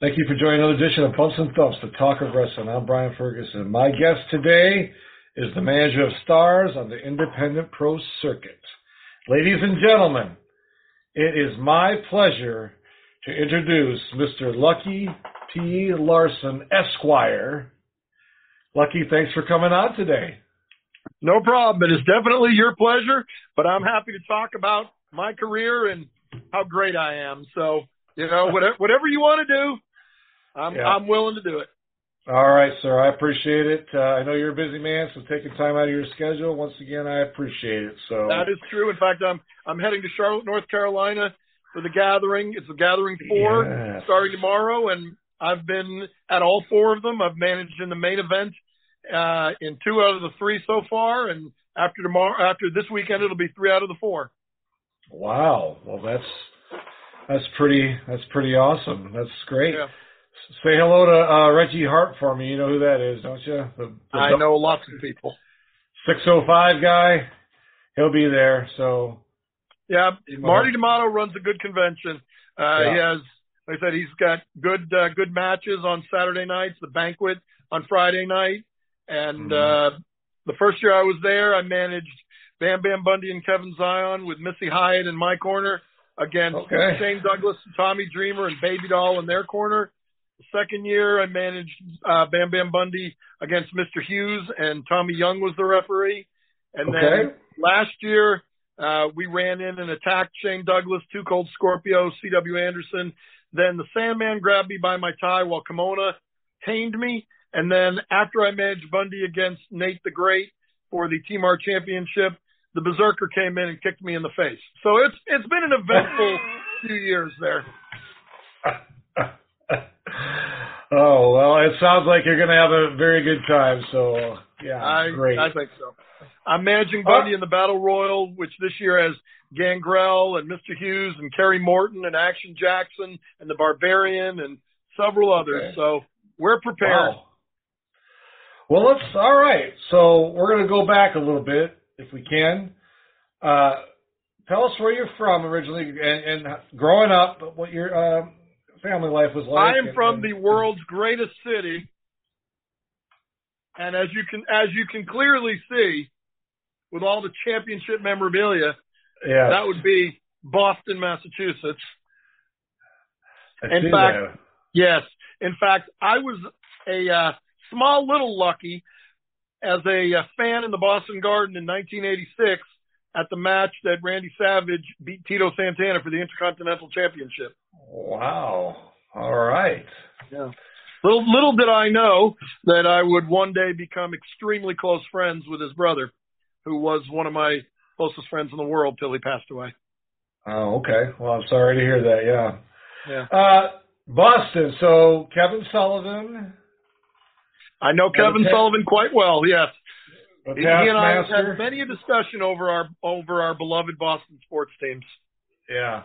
Thank you for joining another edition of Bumps and Thumps, the talk of wrestling. I'm Brian Ferguson. My guest today is the manager of stars on the independent pro circuit. Ladies and gentlemen, it is my pleasure to introduce Mr. Lucky P. Larson, Esquire. Lucky, thanks for coming on today. No problem. It is definitely your pleasure, but I'm happy to talk about my career and how great I am. So, you know, whatever, whatever you want to do, I'm yeah. I'm willing to do it. All right, sir. I appreciate it. Uh, I know you're a busy man, so taking time out of your schedule once again, I appreciate it. So that is true. In fact, I'm I'm heading to Charlotte, North Carolina, for the gathering. It's the Gathering Four starting tomorrow, and I've been at all four of them. I've managed in the main event uh, in two out of the three so far, and after tomorrow, after this weekend, it'll be three out of the four. Wow. Well, that's that's pretty that's pretty awesome. That's great. Yeah. Say hello to uh, Reggie Hart for me. You know who that is, don't you? The, the I know lots of people. 605 guy. He'll be there. So. Yeah, Marty D'Amato runs a good convention. Uh, yeah. He has, like I said, he's got good uh, good matches on Saturday nights. The banquet on Friday night, and mm-hmm. uh, the first year I was there, I managed Bam Bam Bundy and Kevin Zion with Missy Hyatt in my corner against okay. Shane Douglas, and Tommy Dreamer, and Baby Doll in their corner. The second year, I managed uh, Bam Bam Bundy against Mr. Hughes, and Tommy Young was the referee. And okay. then last year, uh, we ran in and attacked Shane Douglas, Two Cold Scorpio, C.W. Anderson. Then the Sandman grabbed me by my tie while Kimona tamed me. And then after I managed Bundy against Nate the Great for the TMAR championship, the Berserker came in and kicked me in the face. So it's it's been an eventful few years there. oh well, it sounds like you're going to have a very good time. So yeah, I, great. I think so. I'm managing Bundy uh, in the Battle Royal, which this year has Gangrel and Mr. Hughes and Kerry Morton and Action Jackson and the Barbarian and several others. Okay. So we're prepared. Wow. Well, let's. All right. So we're going to go back a little bit, if we can. Uh, tell us where you're from originally and, and growing up, what your uh, family life was like. I am from the world's greatest city, and as you can as you can clearly see, with all the championship memorabilia, yeah, that would be Boston, Massachusetts. I in fact, that. yes. In fact, I was a uh, small little lucky as a uh, fan in the Boston Garden in 1986 at the match that Randy Savage beat Tito Santana for the Intercontinental Championship. Wow. All right. Yeah. Little little did I know that I would one day become extremely close friends with his brother, who was one of my closest friends in the world till he passed away. Oh, okay. Well, I'm sorry to hear that. Yeah. Yeah. Uh, Boston. So Kevin Sullivan. I know Kevin Sullivan quite well. Yes. He and I have had many a discussion over our over our beloved Boston sports teams. Yeah.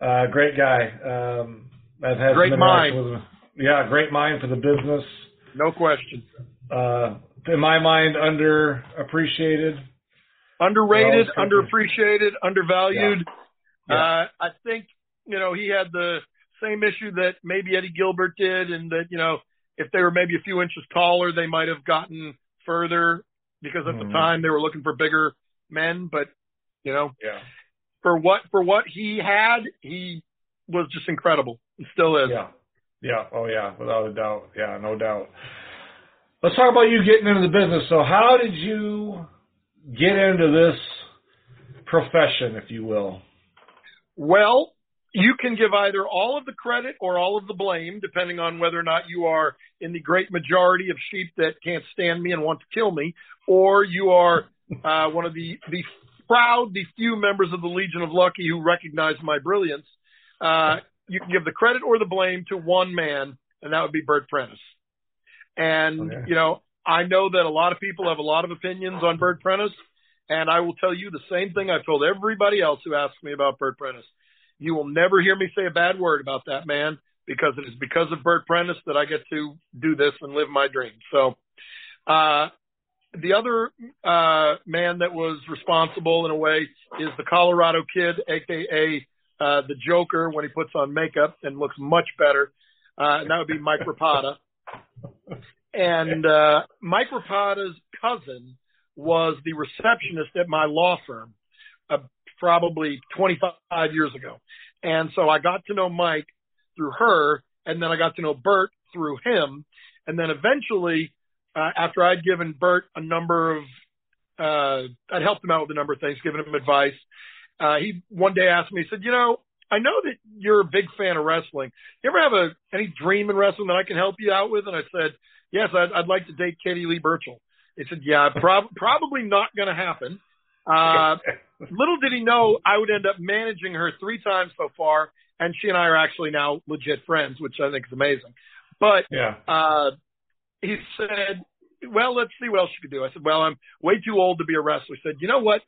Uh, great guy. Um, I've had great mind. With him. Yeah, great mind for the business. No question. Uh, in my mind, underappreciated. Underrated, underappreciated, undervalued. Yeah. Yeah. Uh, I think, you know, he had the same issue that maybe Eddie Gilbert did and that, you know, if they were maybe a few inches taller, they might have gotten further because at mm-hmm. the time they were looking for bigger men, but you know, yeah for what for what he had, he was just incredible. He still is. Yeah. Yeah. Oh yeah, without a doubt. Yeah, no doubt. let's talk about you getting into the business. So, how did you get into this profession, if you will? Well, you can give either all of the credit or all of the blame, depending on whether or not you are in the great majority of sheep that can't stand me and want to kill me, or you are uh, one of the the proud, the few members of the Legion of Lucky who recognize my brilliance. Uh, you can give the credit or the blame to one man, and that would be Bert Prentice. And okay. you know, I know that a lot of people have a lot of opinions on Bert Prentice, and I will tell you the same thing I've told everybody else who asks me about Bert Prentice. You will never hear me say a bad word about that man because it is because of Bert Prentice that I get to do this and live my dream. So, uh, the other uh, man that was responsible in a way is the Colorado Kid, aka uh, the Joker, when he puts on makeup and looks much better, uh, and that would be Mike Rapada. And uh, Mike Rapada's cousin was the receptionist at my law firm, uh, probably 25 years ago. And so I got to know Mike through her, and then I got to know Bert through him, and then eventually uh, after I'd given Bert a number of, uh, I'd helped him out with a number of things, given him advice. Uh, he one day asked me, he said, you know, I know that you're a big fan of wrestling. You ever have a any dream in wrestling that I can help you out with? And I said, yes, I'd, I'd like to date Katie Lea Burchill. He said, yeah, prob- probably not going to happen. Uh, little did he know I would end up managing her three times so far, and she and I are actually now legit friends, which I think is amazing. But yeah. uh, he said, well, let's see what else you could do. I said, well, I'm way too old to be a wrestler. He said, you know what?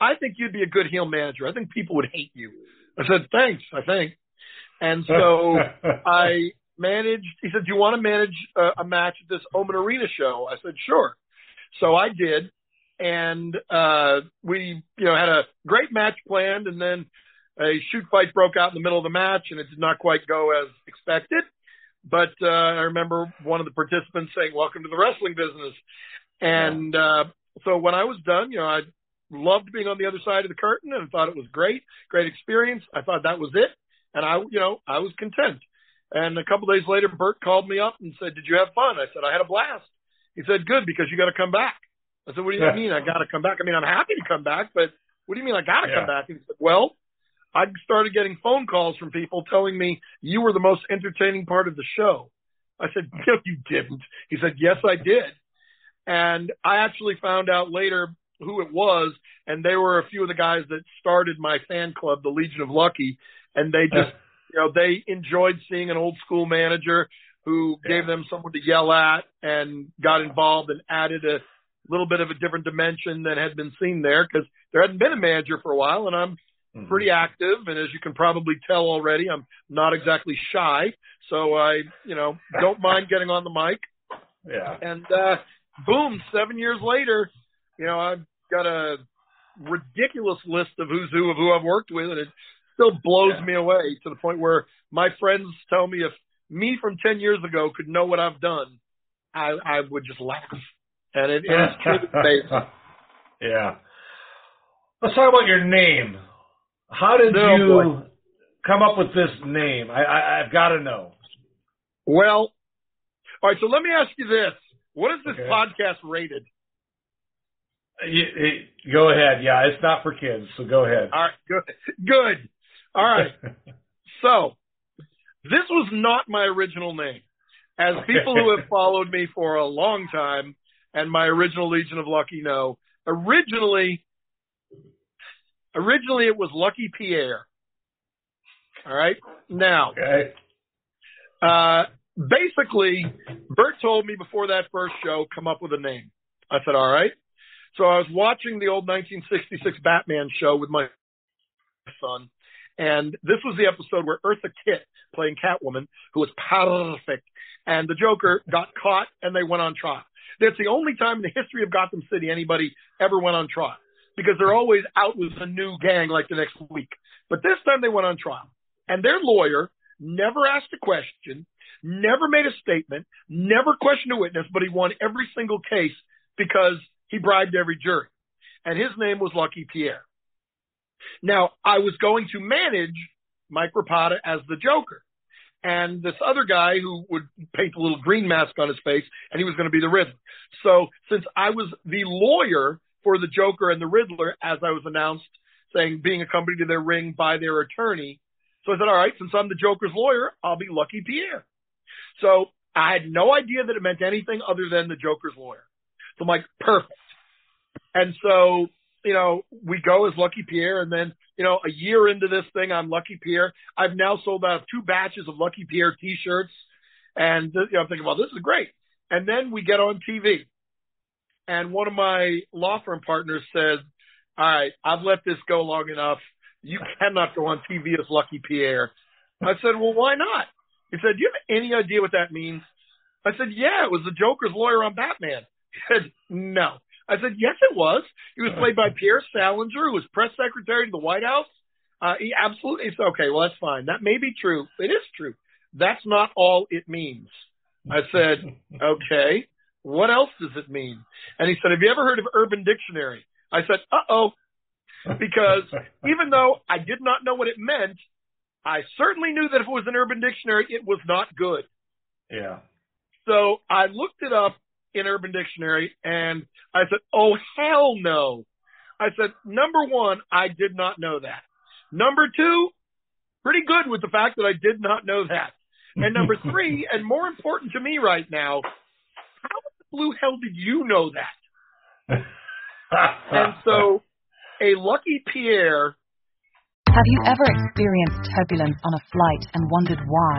I think you'd be a good heel manager. I think people would hate you. I said, thanks, I think. And so I managed, he said, do you want to manage a, a match at this Omen Arena show? I said, sure. So I did. And, uh, we, you know, had a great match planned and then a shoot fight broke out in the middle of the match and it did not quite go as expected. But uh, I remember one of the participants saying, "Welcome to the wrestling business." And uh, so when I was done, you know, I loved being on the other side of the curtain and thought it was great, great experience. I thought that was it, and I, you know, I was content. And a couple days later, Bert called me up and said, "Did you have fun?" I said, "I had a blast." He said, "Good, because you got to come back." I said, "What do you mean? I got to come back? I mean, I'm happy to come back, but what do you mean I got to yeah. come back?" He said, "Well, I started getting phone calls from people telling me you were the most entertaining part of the show. I said, no, you didn't. He said, yes, I did. And I actually found out later who it was, and they were a few of the guys that started my fan club, the Legion of Lucky, and they just, you know, they enjoyed seeing an old school manager who yeah. gave them someone to yell at and got involved and added a little bit of a different dimension than had been seen there because there hadn't been a manager for a while, and I'm mm-hmm. pretty active, and as you can probably tell already, I'm not exactly shy. So I, you know, don't mind getting on the mic. Yeah. And uh, boom, seven years later, you know, I've got a ridiculous list of who's who of who I've worked with, and it still blows yeah. me away to the point where my friends tell me if me from ten years ago could know what I've done, I I would just laugh. And it, it is truly amazing. Yeah. Let's talk about your name. How did you boy. come up with this name? I, I, I've got to know. Well, all right. So let me ask you this: What is this okay. podcast rated? Uh, you, you, go ahead. Yeah, it's not for kids, so go ahead. All right. Good. Good. All right. so this was not my original name. As people who have followed me for a long time and my original Legion of Lucky know, originally Originally, it was Lucky Pierre. All right. Now, okay. uh, basically, Bert told me before that first show, come up with a name. I said, all right. So I was watching the old 1966 Batman show with my son, and this was the episode where Eartha Kitt, playing Catwoman, who was perfect, and the Joker got caught and they went on trial. That's the only time in the history of Gotham City anybody ever went on trial because they're always out with a new gang like the next week. But this time they went on trial and their lawyer never asked a question, never made a statement, never questioned a witness, but he won every single case because he bribed every jury. And his name was Lucky Pierre. Now, I was going to manage Mike Rapada as the Joker. and this other guy who would paint a little green mask on his face, and he was going to be the Riddler. So since I was the lawyer for the Joker and the Riddler, as I was announced, saying being accompanied to their ring by their attorney, so I said, all right, since I'm the Joker's lawyer, I'll be Lucky Pierre. So I had no idea that it meant anything other than the Joker's lawyer. So I'm like, perfect. And so, you know, we go as Lucky Pierre and then, you know, a year into this thing, I'm Lucky Pierre. I've now sold out two batches of Lucky Pierre t-shirts and you know, I'm thinking, well, this is great. And then we get on TV and one of my law firm partners said, all right, I've let this go long enough. You cannot go on TV as Lucky Pierre. I said, well, why not? He said, do you have any idea what that means? I said, yeah, it was the Joker's lawyer on Batman. He said, no. I said, yes, it was. He was played by Pierre Salinger, who was press secretary to the White House. Uh, he absolutely said, okay, well, that's fine. That may be true. It is true. That's not all it means. I said, okay, what else does it mean? And he said, have you ever heard of Urban Dictionary? I said, uh oh. Because even though I did not know what it meant, I certainly knew that if it was an Urban Dictionary, it was not good. Yeah. So I looked it up in Urban Dictionary and I said, oh, hell no. I said, number one, I did not know that. Number two, pretty good with the fact that I did not know that. And number three, and more important to me right now, how blue hell did you know that? and so a lucky Pierre. Have you ever experienced turbulence on a flight and wondered why?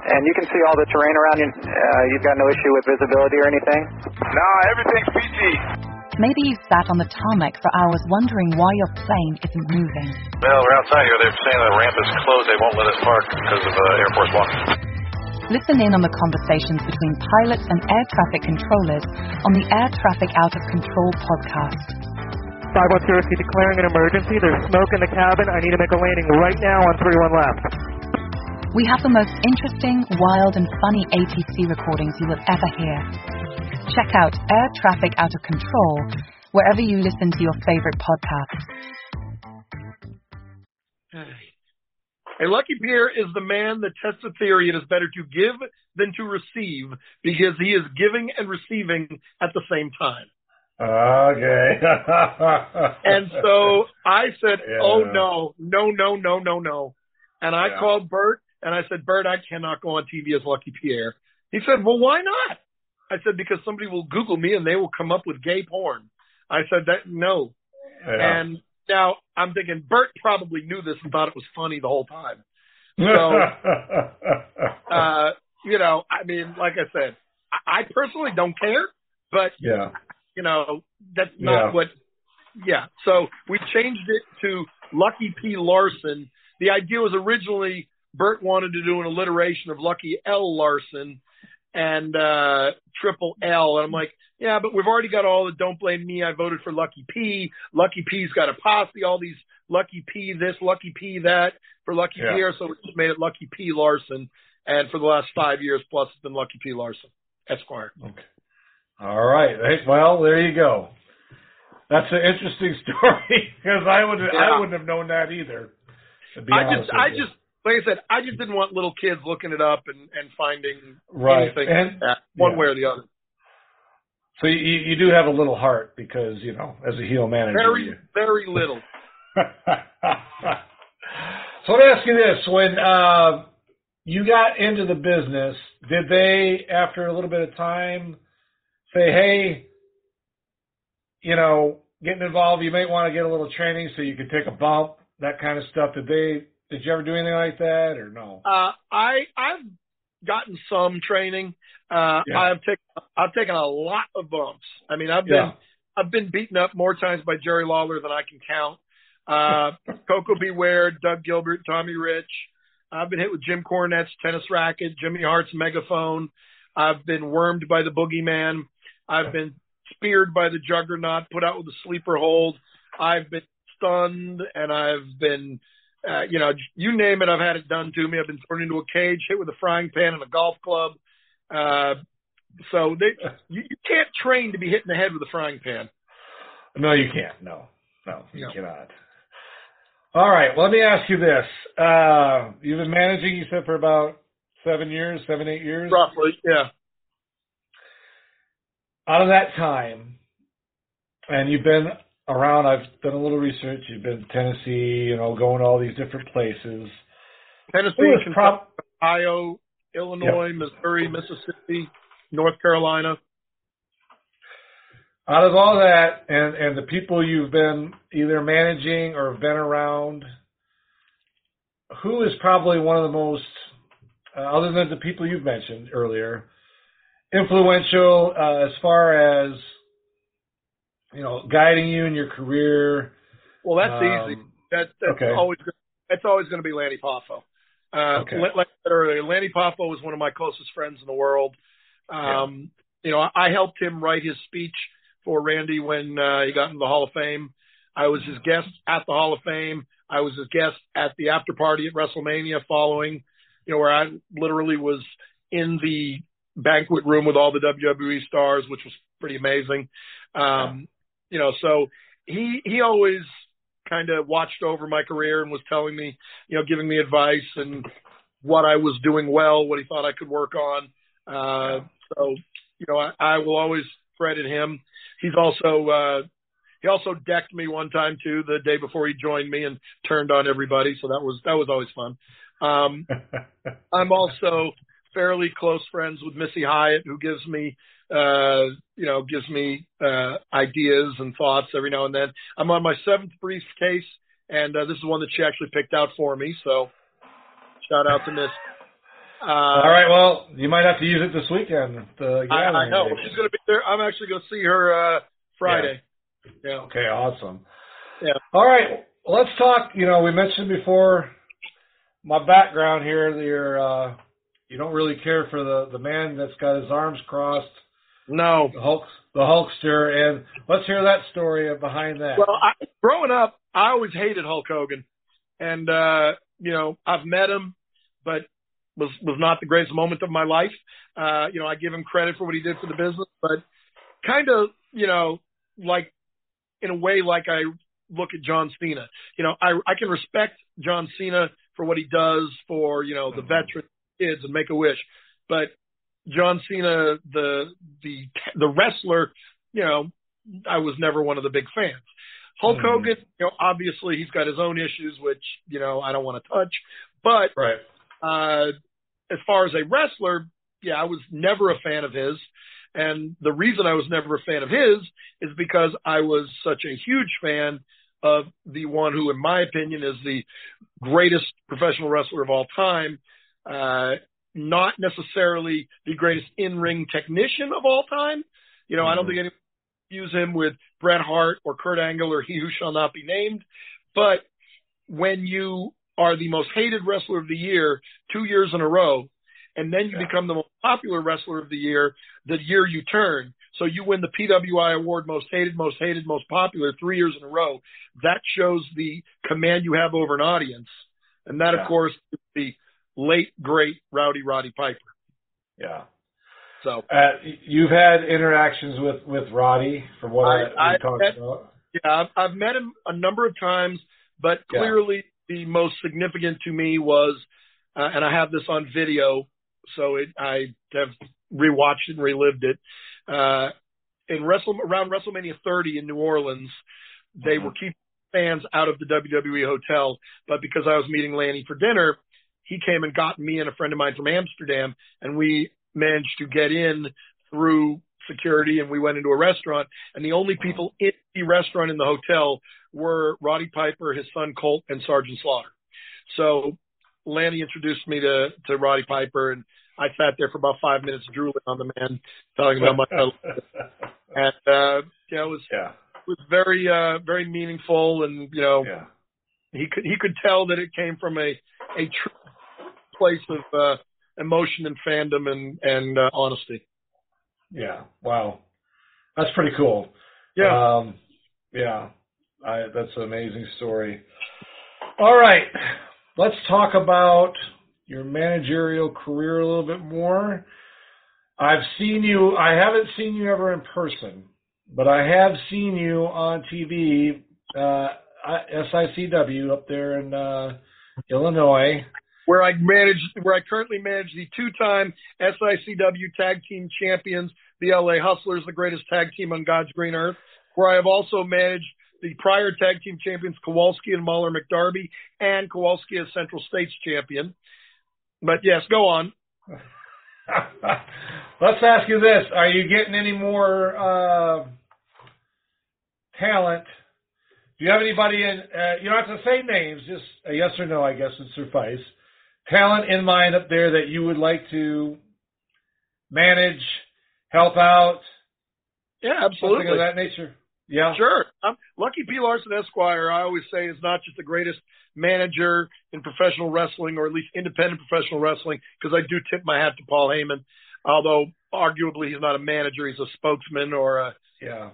And you can see all the terrain around you. Uh, you've got no issue with visibility or anything? No, everything's PG. Maybe you sat on the tarmac for hours wondering why your plane isn't moving. Well, we're outside here. They're saying the ramp is closed. They won't let us park because of uh, Air Force One. Listen in on the conversations between pilots and air traffic controllers on the Air Traffic Out of Control podcast. 510 declaring an emergency. There's smoke in the cabin. I need to make a landing right now on 31 left. We have the most interesting, wild, and funny ATC recordings you will ever hear. Check out Air Traffic Out of Control wherever you listen to your favorite podcasts. A lucky Pierre is the man that tests a theory it is better to give than to receive because he is giving and receiving at the same time. Okay. and so I said, Yeah. "Oh no, no, no, no, no, no," and I Yeah. called Bert and I said, "Bert, I cannot go on TV as Lucky Pierre." He said, "Well, why not?" I said, "Because somebody will Google me and they will come up with gay porn." I said, "That no." Yeah. And now I'm thinking Bert probably knew this and thought it was funny the whole time. So, uh, you know, I mean, like I said, I, personally don't care, but yeah. you know, that's not Yeah. what, yeah. So we changed it to Lucky P. Larson. The idea was originally Bert wanted to do an alliteration of Lucky L. Larson and, uh, Triple L. And I'm like, yeah, but we've already got all the don't blame me. I voted for Lucky P. Lucky P's got a posse, all these Lucky P this, Lucky P that for Lucky Yeah. Pierre. So we just made it Lucky P. Larson. And for the last five years plus, it's been Lucky P. Larson, Esquire. Okay. All right. Hey, well, there you go. That's an interesting story because I would Yeah. I wouldn't have known that either. I just, I you. just, like I said, I just didn't want little kids looking it up and, and finding Right. anything And- like one yeah. way or the other. so you, you do have a little heart because you know as a heel manager. Very, you- very little. so let me ask you this: When uh, you got into the business, did they, after a little bit of time, say, "Hey, you know, getting involved, you might want to get a little training so you can take a bump, that kind of stuff"? Did they? Did you ever do anything like that, or no? Uh, I, I've gotten some training. Uh, Yeah. I've taken, I've taken a lot of bumps. I mean, I've been, Yeah. I've been beaten up more times by Jerry Lawler than I can count. Uh, Koko B. Ware, Doug Gilbert, Tommy Rich. I've been hit with Jim Cornette's tennis racket, Jimmy Hart's megaphone. I've been wormed by the boogeyman. I've been speared by the juggernaut, put out with a sleeper hold. I've been stunned and I've been, uh, you know, you name it, I've had it done to me. I've been thrown into a cage, hit with a frying pan and a golf club. Uh, so they, you, you can't train to be hit in the head with a frying pan. No, you can't. No, no, you No. cannot. All right. Well, let me ask you this: uh, You've been managing, you said, for about seven years, seven, eight years. Roughly, yeah. Out of that time, and you've been around. I've done a little research. You've been to Tennessee, you know, going to all these different places. Tennessee, Kentucky, prob- Ohio, Illinois, Missouri, Mississippi, North Carolina. out of all that, and and the people you've been either managing or been around, who is probably one of the most, uh, other than the people you've mentioned earlier, influential uh, as far as you know guiding you in your career? Well, that's Um, easy. That that's okay. always that's always going to be Lanny Poffo. Uh, Okay. like I said earlier, Lanny Poffo was one of my closest friends in the world. Um, You know, I, I helped him write his speech for Randy when uh, he got into the Hall of Fame. I was his guest at the Hall of Fame. I was his guest at the after party at WrestleMania following, you know, where I literally was in the banquet room with all the WWE stars, which was pretty amazing. Um, you know, so he, he always kind of watched over my career and was telling me, you know, giving me advice and what I was doing well, what he thought I could work on. Uh, so, you know, I, I will always credit him. He's also, uh, he also decked me one time too, the day before he joined me and turned on everybody. So that was, that was always fun. Um, I'm also fairly close friends with Missy Hyatt, who gives me, uh, you know, gives me uh, ideas and thoughts every now and then. I'm on my seventh briefcase, and uh, this is one that she actually picked out for me. So, shout out to Miss. Uh, all right, well, you might have to use it this weekend. The I, I know she's going to be there. I'm actually going to see her uh, Friday. Yeah. Okay, awesome. Yeah. All right, well, let's talk. You know, we mentioned before my background here. that You're uh, you don't really care for the the man that's got his arms crossed, No. the Hulk, the Hulkster, and let's hear that story behind that. Well, I, growing up, I always hated Hulk Hogan, and uh, you know, I've met him, but was was not the greatest moment of my life. Uh, you know, I give him credit for what he did for the business, but kind of, you know, like in a way, like I look at John Cena. You know, I I can respect John Cena for what he does for you know the veteran kids and Make a Wish, but John Cena, the the the wrestler, you know, I was never one of the big fans. Hulk Mhm. Hogan, you know, obviously he's got his own issues, which you know I don't want to touch. But right. uh, as far as a wrestler, yeah, I was never a fan of his. And the reason I was never a fan of his is because I was such a huge fan of the one who, in my opinion, is the greatest professional wrestler of all time. Uh, not necessarily the greatest in-ring technician of all time. You know, I don't Mhm. think anyone use him with Bret Hart or Kurt Angle or he who shall not be named. But when you are the most hated wrestler of the year two years in a row, and then you Yeah. become the most popular wrestler of the year the year you turn. So you win the PWI award, most hated, most hated, most popular three years in a row. That shows the command you have over an audience. And that, Yeah. of course, is the late, great Rowdy Roddy Piper. Yeah. So, Uh, you've had interactions with with Roddy, from what I, I- talked that- about. yeah, I've, I've met him a number of times, but Yeah. clearly the most significant to me was, uh, and I have this on video, so it, I have rewatched and relived it. Uh, in Wrestle around WrestleMania 30 in New Orleans, they Mhm. were keeping fans out of the WWE hotel, but because I was meeting Lanny for dinner, he came and got me and a friend of mine from Amsterdam, and we managed to get in through security, and we went into a restaurant, and the only people in the restaurant in the hotel were Roddy Piper, his son Colt, and Sergeant Slaughter. So Lanny introduced me to to Roddy Piper, and I sat there for about five minutes drooling on the man, telling him how much I loved. And uh, yeah, it was yeah. it was very uh, very meaningful, and you know Yeah. he could he could tell that it came from a a true place of uh, emotion and fandom and and uh, honesty. Yeah. Wow. That's pretty cool. Yeah. Um, yeah. I, that's an amazing story. All right. Let's talk about your managerial career a little bit more. I've seen you, I haven't seen you ever in person, but I have seen you on TV, uh, SICW up there in, uh, Illinois. Where I manage, where I currently manage the two-time SICW Tag Team Champions, the LA Hustlers, the greatest tag team on God's green earth. Where I have also managed the prior tag team champions Kowalski and Mahler McDarby, and Kowalski as Central States champion. But yes, go on. Let's ask you this: Are you getting any more uh, talent? Do you have anybody in? Uh, you don't have to say names, just a yes or no, I guess would suffice. Talent in mind up there that you would like to manage, help out, Yeah, absolutely. something of that nature. Yeah, Sure. Um, Lucky P. Larson Esquire, I always say, is not just the greatest manager in professional wrestling, or at least independent professional wrestling, because I do tip my hat to Paul Heyman. Although arguably he's not a manager, he's a spokesman or a, yeah,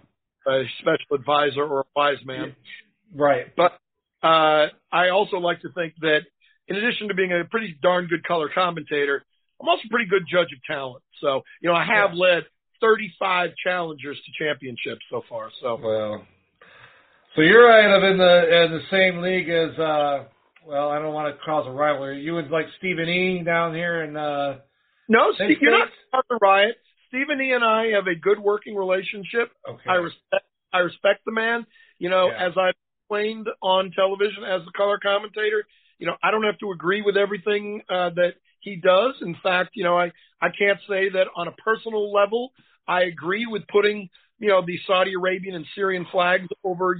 a special advisor or a wise man. right. But uh, I also like to think that in addition to being a pretty darn good color commentator, I'm also a pretty good judge of talent. So, you know, I have Yeah. led 35 challengers to championships so far. So, Well, so you're kind of in the in the same league as uh well, I don't want to cause a rivalry. You and like Stephen E down here and uh no, Steve, you're not Dave. on the riot. Stephen E and I have a good working relationship. okay. I respect, I respect the man. You know, Yeah. as I've explained on television as a color commentator, you know, I don't have to agree with everything uh, that he does. In fact, you know, I, I can't say that on a personal level, I agree with putting, you know, the Saudi Arabian and Syrian flags over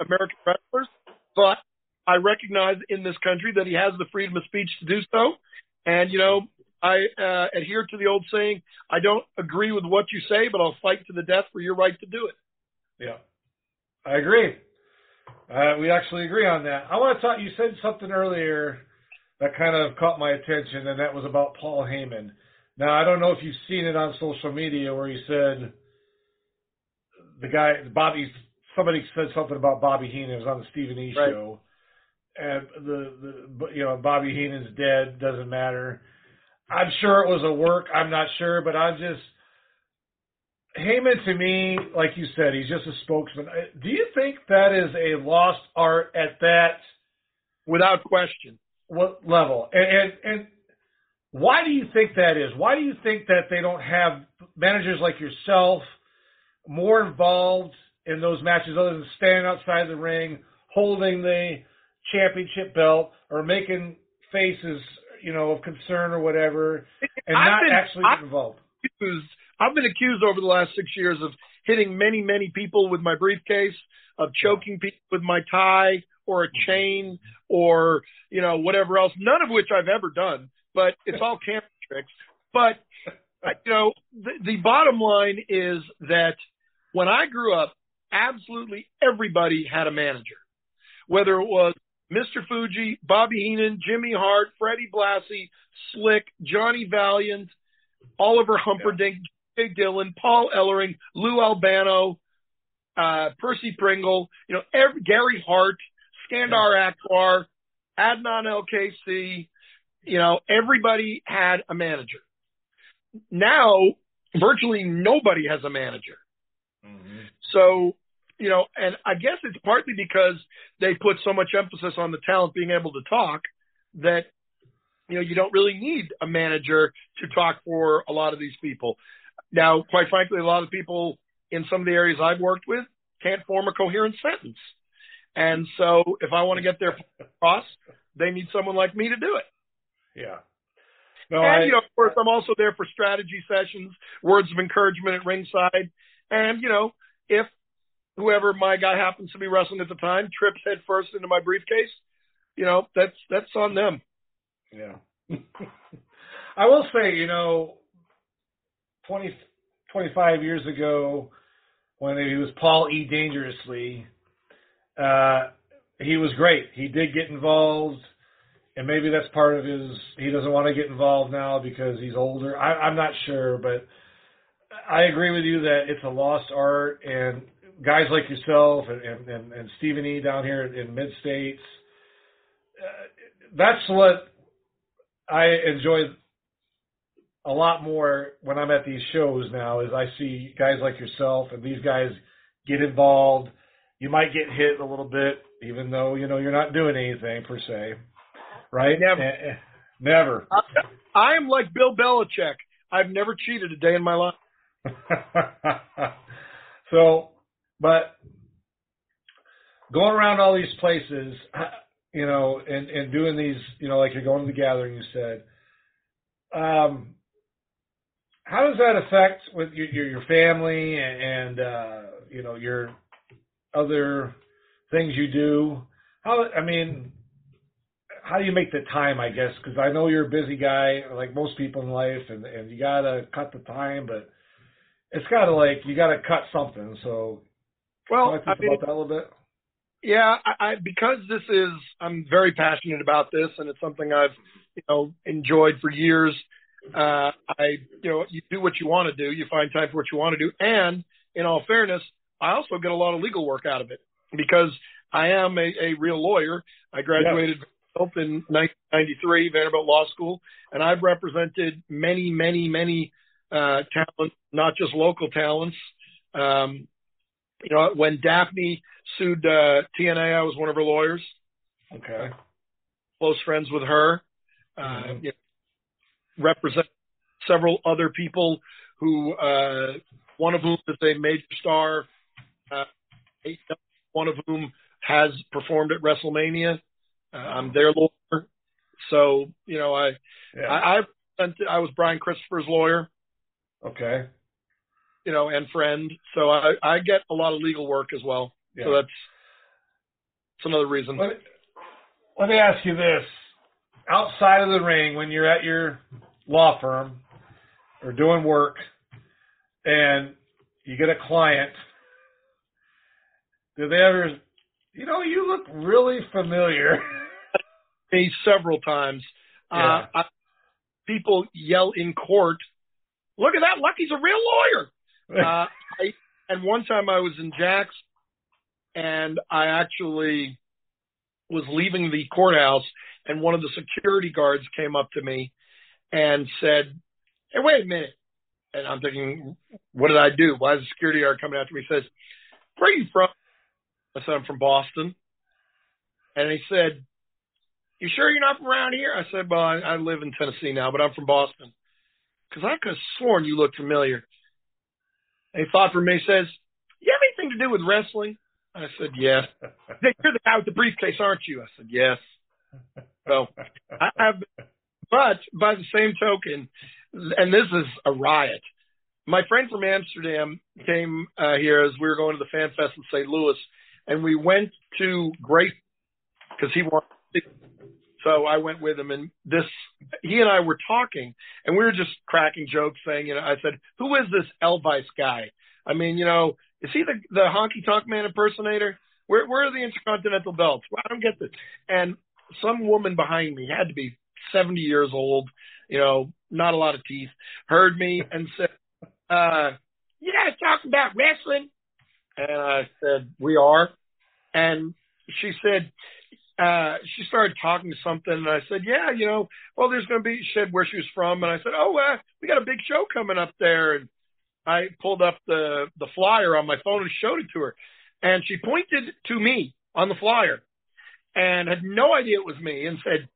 American wrestlers, but I recognize in this country that he has the freedom of speech to do so. And, you know, I uh, adhere to the old saying, I don't agree with what you say, but I'll fight to the death for your right to do it. Yeah. I agree. Uh, we actually agree on that. I want to talk you said something earlier that kind of caught my attention and that was about Paul Heyman. Now, I don't know if you've seen it on social media where he said the guy Bobby somebody said something about Bobby Heenan it was on the Stephen E Right. show. And the, the you know Bobby Heenan's dead doesn't matter. I'm sure it was a work. I'm not sure, but I'm just Heyman to me, like you said, he's just a spokesman. Uh, Do you think that is a lost art at that Without question. what level? And, and and why do you think that is? Why do you think that they don't have managers like yourself more involved in those matches other than standing outside the ring, holding the championship belt, or making faces, you know, of concern or whatever, and I've not been- actually I've- involved? accused, I've been accused over the last six years of hitting many, many people with my briefcase, of choking people with my tie or a chain or, you know, whatever else, none of which I've ever done, but it's all camera tricks. But, uh, you know, the, the bottom line is that when I grew up, absolutely everybody had a manager, whether it was Mr. Fuji, Bobby Heenan, Jimmy Hart, Freddie Blassie, Slick, Johnny Valiant, Oliver Humperdinck, Jay Dillon, Paul Ellering, Lou Albano, uh, Percy Pringle, you know, every, Gary Hart, Skandor Akbar, Adnan Al-Kaissie, you know, everybody had a manager. Now, virtually nobody has a manager. So, you know, and I guess it's partly because they put so much emphasis on the talent being able to talk that, you know, you don't really need a manager to talk for a lot of these people. Now, quite frankly, a lot of people in some of the areas I've worked with can't form a coherent sentence. And so if I want to get their point across, they need someone like me to do it. Yeah. No, and, I, you know, of course, I'm also there for strategy sessions, words of encouragement at ringside. And, you know, if whoever my guy happens to be wrestling at the time trips head first into my briefcase, you know, that's, that's on them. Yeah. I will say, you know, 20, 25 years ago, when he was Paul E. Dangerously, uh, he was great. He did get involved, and maybe that's part of his. He doesn't want to get involved now because he's older. I, I'm not sure, but I agree with you that it's a lost art, and guys like yourself and and, and, and Stephen E. down here in Mid States, uh, that's what I enjoy a lot more when I'm at these shows now is I see guys like yourself and these guys get involved. You might get hit a little bit, even though you know you're not doing anything per se, right? Never. And- Never. I, I am like Bill Belichick. I've never cheated a day in my life. so, but going around all these places, you know, and and doing these, you know, like you're going to the gathering, you said. Um, how does that affect with your your, your family and, uh, you know your other things you do? How I mean, how do you make the time? I guess because I know you're a busy guy, like most people in life, and and you gotta cut the time, but it's gotta like you gotta cut something. So, well, talk to us I mean, about that a little bit. Yeah, I, I because this is I'm very passionate about this, and it's something I've you know enjoyed for years. Uh, I you know you do what you want to do, you find time for what you want to do, and in all fairness, I also get a lot of legal work out of it because I am a, a real lawyer. I graduated in 1993, Vanderbilt Law School, and I've represented many, many, many uh, talents, not just local talents. Um, you know, when Daffney sued uh, TNA, I was one of her lawyers. Okay. Close friends with her. Uh, Mhm. you know, represent several other people who, uh, one of whom is a major star, uh, one of whom has performed at WrestleMania. Uh, I'm their lawyer. So, you know, I, Yeah. I, I, I was Brian Christopher's lawyer, okay. you know, and friend. So I, I get a lot of legal work as well. Yeah. So that's, that's another reason. Let, let me ask you this. Outside of the ring, when you're at your law firm or doing work and you get a client, do they ever, you know, you look really familiar. me several times. Yeah. Uh, I, people yell in court, "Look at that! Lucky's a real lawyer." Uh, I, and one time I was in Jack's, and I actually was leaving the courthouse, and one of the security guards came up to me and said, "Hey, wait a minute." And I'm thinking, "What did I do? Why is the security guard coming after me?" He says, "Where are you from?" I said, "I'm from Boston." And he said, you sure you're not from around here? I said, well, I, I live in Tennessee now, but I'm from Boston. Because I could have sworn you looked familiar. And he thought for me, says, you have anything to do with wrestling? I said, yes. Hey, You're the guy with the briefcase, aren't you? I said, yes. So I have, but by the same token, and this is a riot. My friend from Amsterdam came uh, here as we were going to the Fan Fest in St. Louis, and we went to Grace because he wanted so I went with him and this, he and I were talking and we were just cracking jokes saying, you know, I said, who is this Elvis guy? I mean, you know, is he the, the honky tonk man impersonator? Where, where are the intercontinental belts? Well, I don't get this. And some woman behind me had to be 70 years old, you know, not a lot of teeth, heard me and said, uh, you guys talking about wrestling? And I said, we are. And she said, uh, she started talking to something and I said, yeah, you know, well, there's going to be, she said where she was from. And I said, oh, uh, we got a big show coming up there. And I pulled up the, the flyer on my phone and showed it to her. And she pointed to me on the flyer and had no idea it was me and said,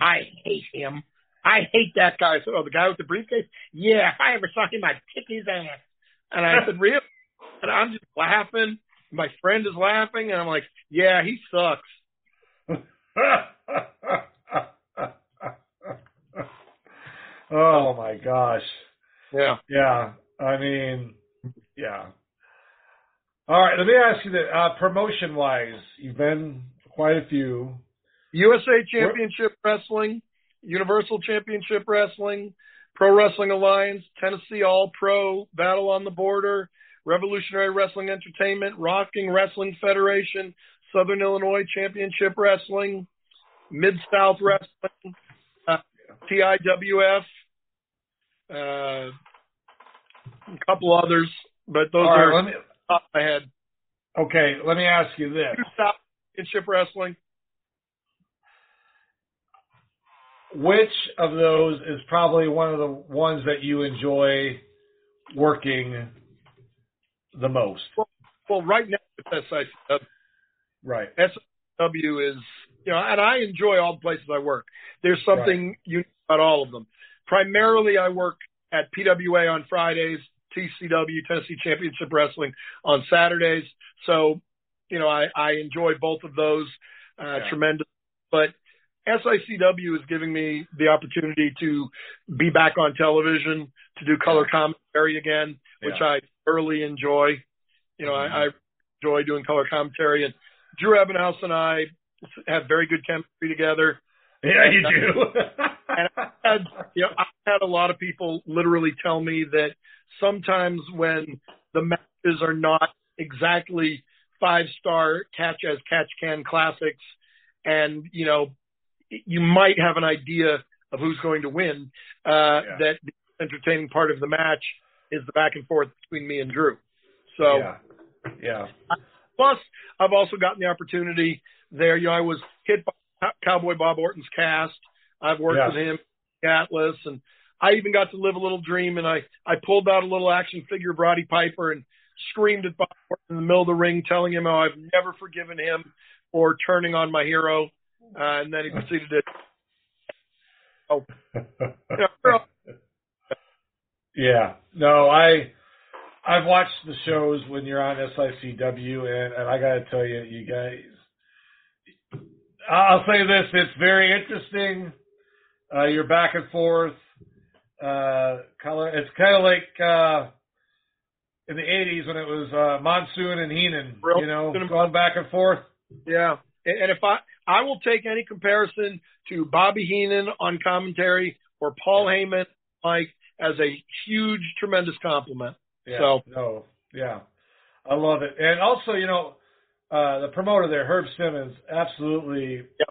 I hate him. I hate that guy. Said, oh, the guy with the briefcase? Yeah, if I ever saw him, I'd kick his ass. And I said, really? And I'm just laughing. My friend is laughing. And I'm like, yeah, he sucks. oh my gosh. Yeah. Yeah. I mean, yeah. All right. Let me ask you that. Uh, promotion wise, you've been quite a few. USA Championship Wrestling, Universal Championship Wrestling, Pro Wrestling Alliance, Tennessee All Pro, Battle on the Border, Revolutionary Wrestling Entertainment, Rocking Wrestling Federation, Southern Illinois Championship Wrestling, Mid South Wrestling, uh, TIWF, uh, a couple others, but those All right, are let me, top of my head. okay. Let me ask you this. South Championship Wrestling. Which of those is probably one of the ones that you enjoy working the most? Well, right now it's SICW. Right. SW is you know, and I enjoy all the places I work. There's something right. unique about all of them. Primarily, I work at PWA on Fridays, TCW, Tennessee Championship Wrestling on Saturdays. So, you know, I, I enjoy both of those uh, yeah. tremendous. But SICW is giving me the opportunity to be back on television, to do color commentary again, which yeah. I thoroughly enjoy. You know, mm-hmm. I, I enjoy doing color commentary, and Drew Ebenhouse and I have very good chemistry together. Yeah, you do. and I had, you know, I had a lot of people literally tell me that sometimes when the matches are not exactly five star catch as catch can classics, and you know you might have an idea of who's going to win. Uh, yeah. That the entertaining part of the match is the back and forth between me and Drew. So, yeah, yeah. Plus, I've also gotten the opportunity there. You know, I was hit by Cowboy Bob Orton's cast. I've worked yeah. with him, Atlas, and I even got to live a little dream. And I I pulled out a little action figure of Roddy Piper and screamed at Bob in the middle of the ring, telling him how I've never forgiven him for turning on my hero. Uh, and then he proceeded to. Oh, yeah. No, I I've watched the shows when you're on SICW, and, and I got to tell you, you guys. I'll say this: it's very interesting. Uh, you're back and forth. Uh, color. It's kind of like uh, in the '80s when it was uh, Monsoon and Heenan. You know, going back and forth. Yeah, and if I I will take any comparison to Bobby Heenan on commentary or Paul Heyman, Mike, as a huge, tremendous compliment. Yeah, so no, yeah, I love it. And also, you know, uh, the promoter there, Herb Simmons, absolutely yep.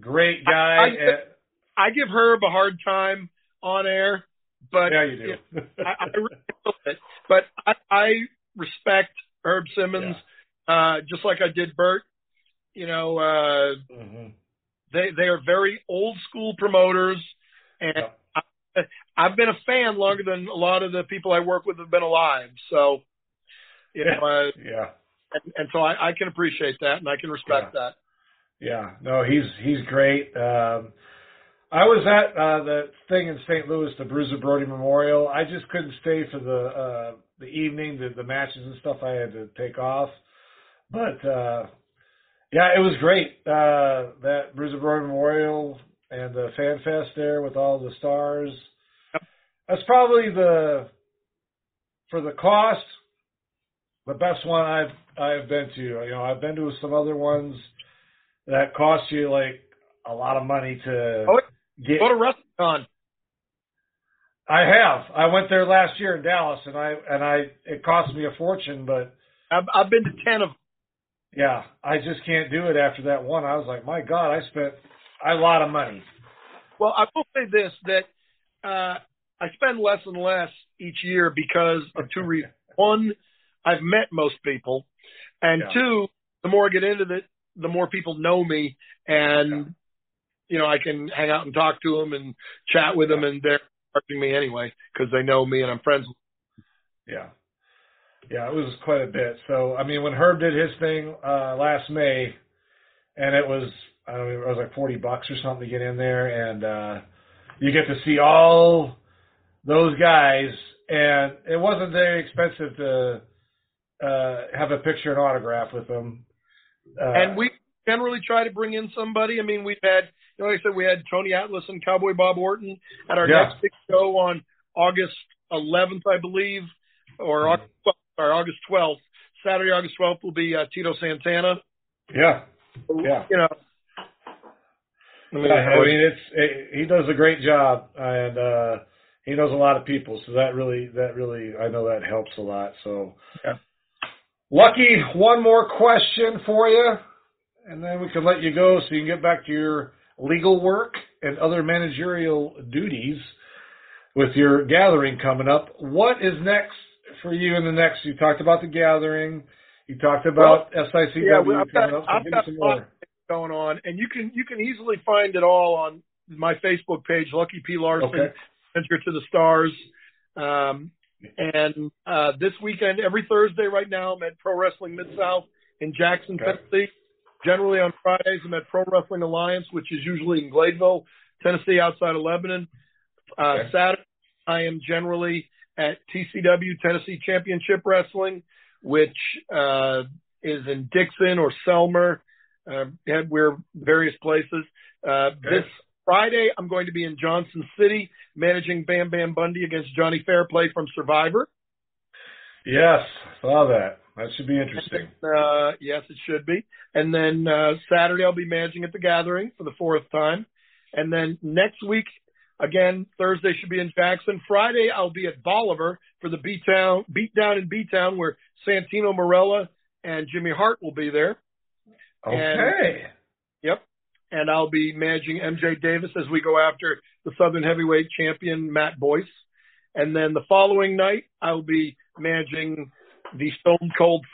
great guy. I, I, I, give, Herb a hard time on air, but yeah, you do. I, I really it. But I, I respect Herb Simmons, yeah. uh, just like I did Bert. You know, uh, mm-hmm. they they are very old school promoters, and yep. I, I've been a fan longer than a lot of the people I work with have been alive. So, you know, uh, yeah, and, and so I, I can appreciate that, and I can respect yeah. that. Yeah, no, he's he's great. Um, I was at uh, the thing in St. Louis, the Bruiser Brody Memorial. I just couldn't stay for the uh, the evening, the, the matches and stuff. I had to take off, but uh, yeah, it was great. Uh, that Bruiser Brody Memorial and the Fan Fest there with all the stars. That's probably the for the cost, the best one I've I've been to. You know, I've been to some other ones that cost you like a lot of money to oh, get. Go to WrestleCon. I have. I went there last year in Dallas, and I and I it cost me a fortune, but I've, I've been to ten of yeah, I just can't do it after that one. I was like, my God, I spent a lot of money. Well, I will say this that uh, I spend less and less each year because of two reasons. One, I've met most people, and yeah. two, the more I get into it, the more people know me, and. You know I can hang out and talk to them and chat with them, and they're charging me anyway because they know me and I'm friends. Yeah. Yeah, it was quite a bit. So, I mean, when Herb did his thing uh, last May, and it was I don't know, it was like forty bucks or something to get in there, and uh, you get to see all those guys, and it wasn't very expensive to uh, have a picture and autograph with them. Uh, and we generally try to bring in somebody. I mean, we've had, you know, like I said, we had Tony Atlas and Cowboy Bob Orton at our yeah. next big show on August 11th, I believe, or mm-hmm or August 12th. Saturday, August 12th will be uh, Tito Santana. Yeah. Yeah. You know. I mean, I mean it's it, he does a great job, and uh, he knows a lot of people, so that really that really I know that helps a lot. So, yeah. Lucky, one more question for you, and then we can let you go so you can get back to your legal work and other managerial duties with your gathering coming up. What is next for you in the next? You talked about the gathering. You talked about well, SICW yeah, I've got, up. So I've got a lot going on, and you can you can easily find it all on my Facebook page, Lucky P Larson, okay. Enter to the Stars. Um, and uh, this weekend, every Thursday right now, I'm at Pro Wrestling Mid South in Jackson, okay. Tennessee. Generally on Fridays, I'm at Pro Wrestling Alliance, which is usually in Gladeville, Tennessee, outside of Lebanon. Uh, Okay. Saturday, I am generally at TCW Tennessee Championship Wrestling, which uh, is in Dickson or Selmer. Uh, we're various places. Uh, This Friday, I'm going to be in Johnson City managing Bam Bam Bundy against Johnny Fairplay from Survivor. Yes, saw that. That should be interesting. Uh, yes, it should be. And then uh, Saturday I'll be managing at the Gathering for the fourth time. And then next week, again, Thursday should be in Jackson. Friday I'll be at Bolivar for the B Town Beat Down in B Town where Santino Marella and Jimmy Hart will be there. Okay. Yep. And I'll be managing MJ Davis as we go after the Southern Heavyweight Champion Matt Boyce. And then the following night, I'll be managing the Stone Cold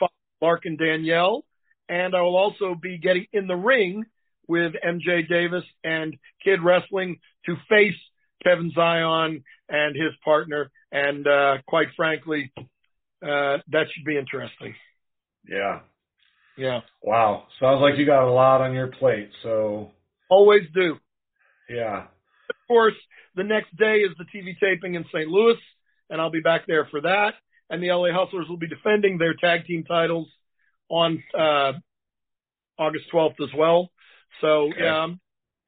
Mark and Danielle. And I will also be getting in the ring with MJ Davis and Kid Wrestling to face Kevin Zion and his partner. And uh, quite frankly, uh, that should be interesting. Yeah. Yeah. Wow. Sounds like you got a lot on your plate. So, Always do. yeah. of course, the next day is the TV taping in St. Louis, and I'll be back there for that. And the LA Hustlers will be defending their tag team titles on uh, August 12th as well. So, Okay. um,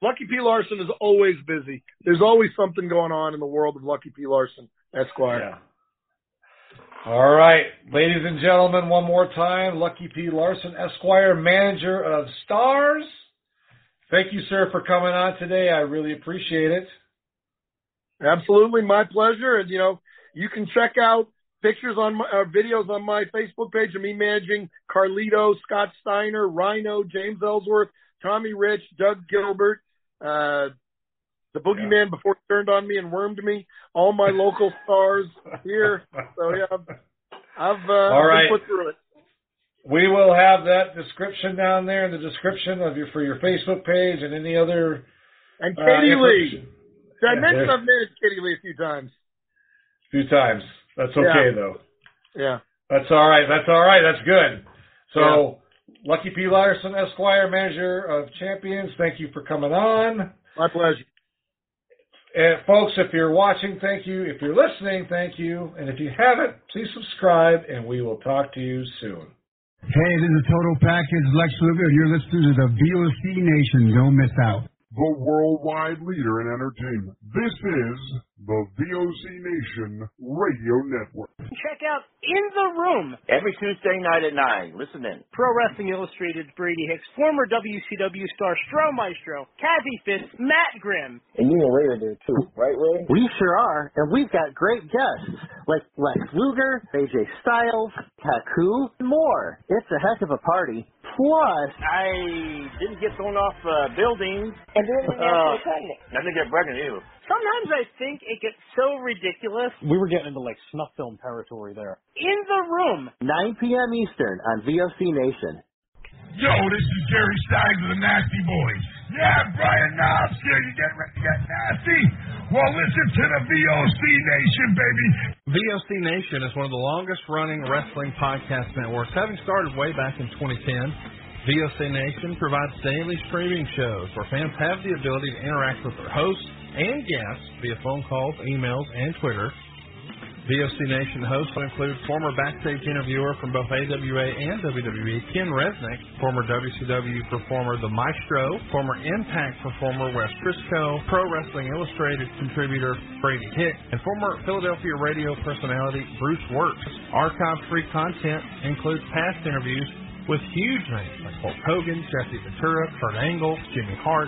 Lucky P. Larson is always busy. There's always something going on in the world of Lucky P. Larson, Esquire. Yeah. All right, ladies and gentlemen, one more time, Lucky P. Larson, Esquire, manager of Stars. Thank you, sir, for coming on today. I really appreciate it. Absolutely, my pleasure. And you know, you can check out pictures on my uh, videos on my Facebook page of me managing Carlito, Scott Steiner, Rhino, James Ellsworth, Tommy Rich, Doug Gilbert, uh, the Boogeyman before he turned on me and wormed me. All my local stars here. So yeah, I've, I've uh, All right. put through it. We will have that description down there in the description of your for your Facebook page and any other And uh, Katie Lea. Did I Yeah, mention I've managed Katie Lea a few times? A few times. That's okay Yeah. though. Yeah. That's all right. That's all right. That's good. So, Lucky P. Larson, Esquire, manager of champions. Thank you for coming on. My pleasure. And folks, if you're watching, thank you. If you're listening, thank you. And if you haven't, please subscribe and we will talk to you soon. Hey, this is Total Package Lex Luger. You're listening to the VOC Nation. Don't miss out. the worldwide leader in entertainment. This is the VOC Nation Radio Network. Check out In the Room Every Tuesday night at 9. Listen in. Pro Wrestling Illustrated's Brady Hicks, former WCW star Stro Maestro, Kazzy Fist, Matt Grimm. And you and Ray are there too, right, Ray? We sure are, and we've got great guests like Lex Luger, AJ Styles, Taku, and more. It's a heck of a party. Plus, I didn't get thrown off uh, buildings. and didn't even Uh, get pregnant. I didn't get pregnant either. Sometimes I think it gets so ridiculous. We were getting into like snuff film territory there. In the Room. 9 p.m. Eastern on VOC Nation. Yo, this is Jerry Stein of the Nasty Boys. Yeah, Brian Knobbs here. You getting ready to get nasty? Well, listen to the VOC Nation, baby. VOC Nation is one of the longest running wrestling podcast networks, having started way back in 2010. VOC Nation provides daily streaming shows where fans have the ability to interact with their hosts and guests via phone calls, emails, and Twitter. VOC Nation hosts will include former backstage interviewer from both AWA and WWE, Ken Resnick, former WCW performer The Maestro, former Impact performer Wes Brisco, Pro Wrestling Illustrated contributor Brady Hick, and former Philadelphia radio personality Bruce Works. Archive-free content includes past interviews with huge names like Hulk Hogan, Jesse Ventura, Kurt Angle, Jimmy Hart,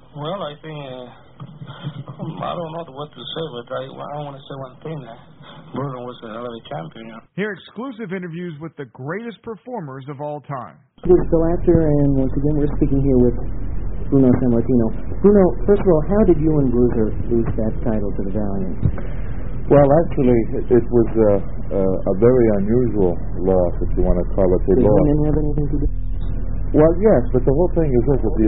Well, I think uh, I don't know what to say, but I, I want to say one thing. Uh, Bruno was another champion. Hear exclusive interviews with the greatest performers of all time. We're still after, and once again, we're speaking here with Bruno Sammartino. Bruno, first of all, how did you and Bruiser lose that title to the Valiant? Well, actually, it was a, a, a very unusual loss, if you want to call it a Did loss. women have anything to do? Well, yes, but the whole thing is this: that the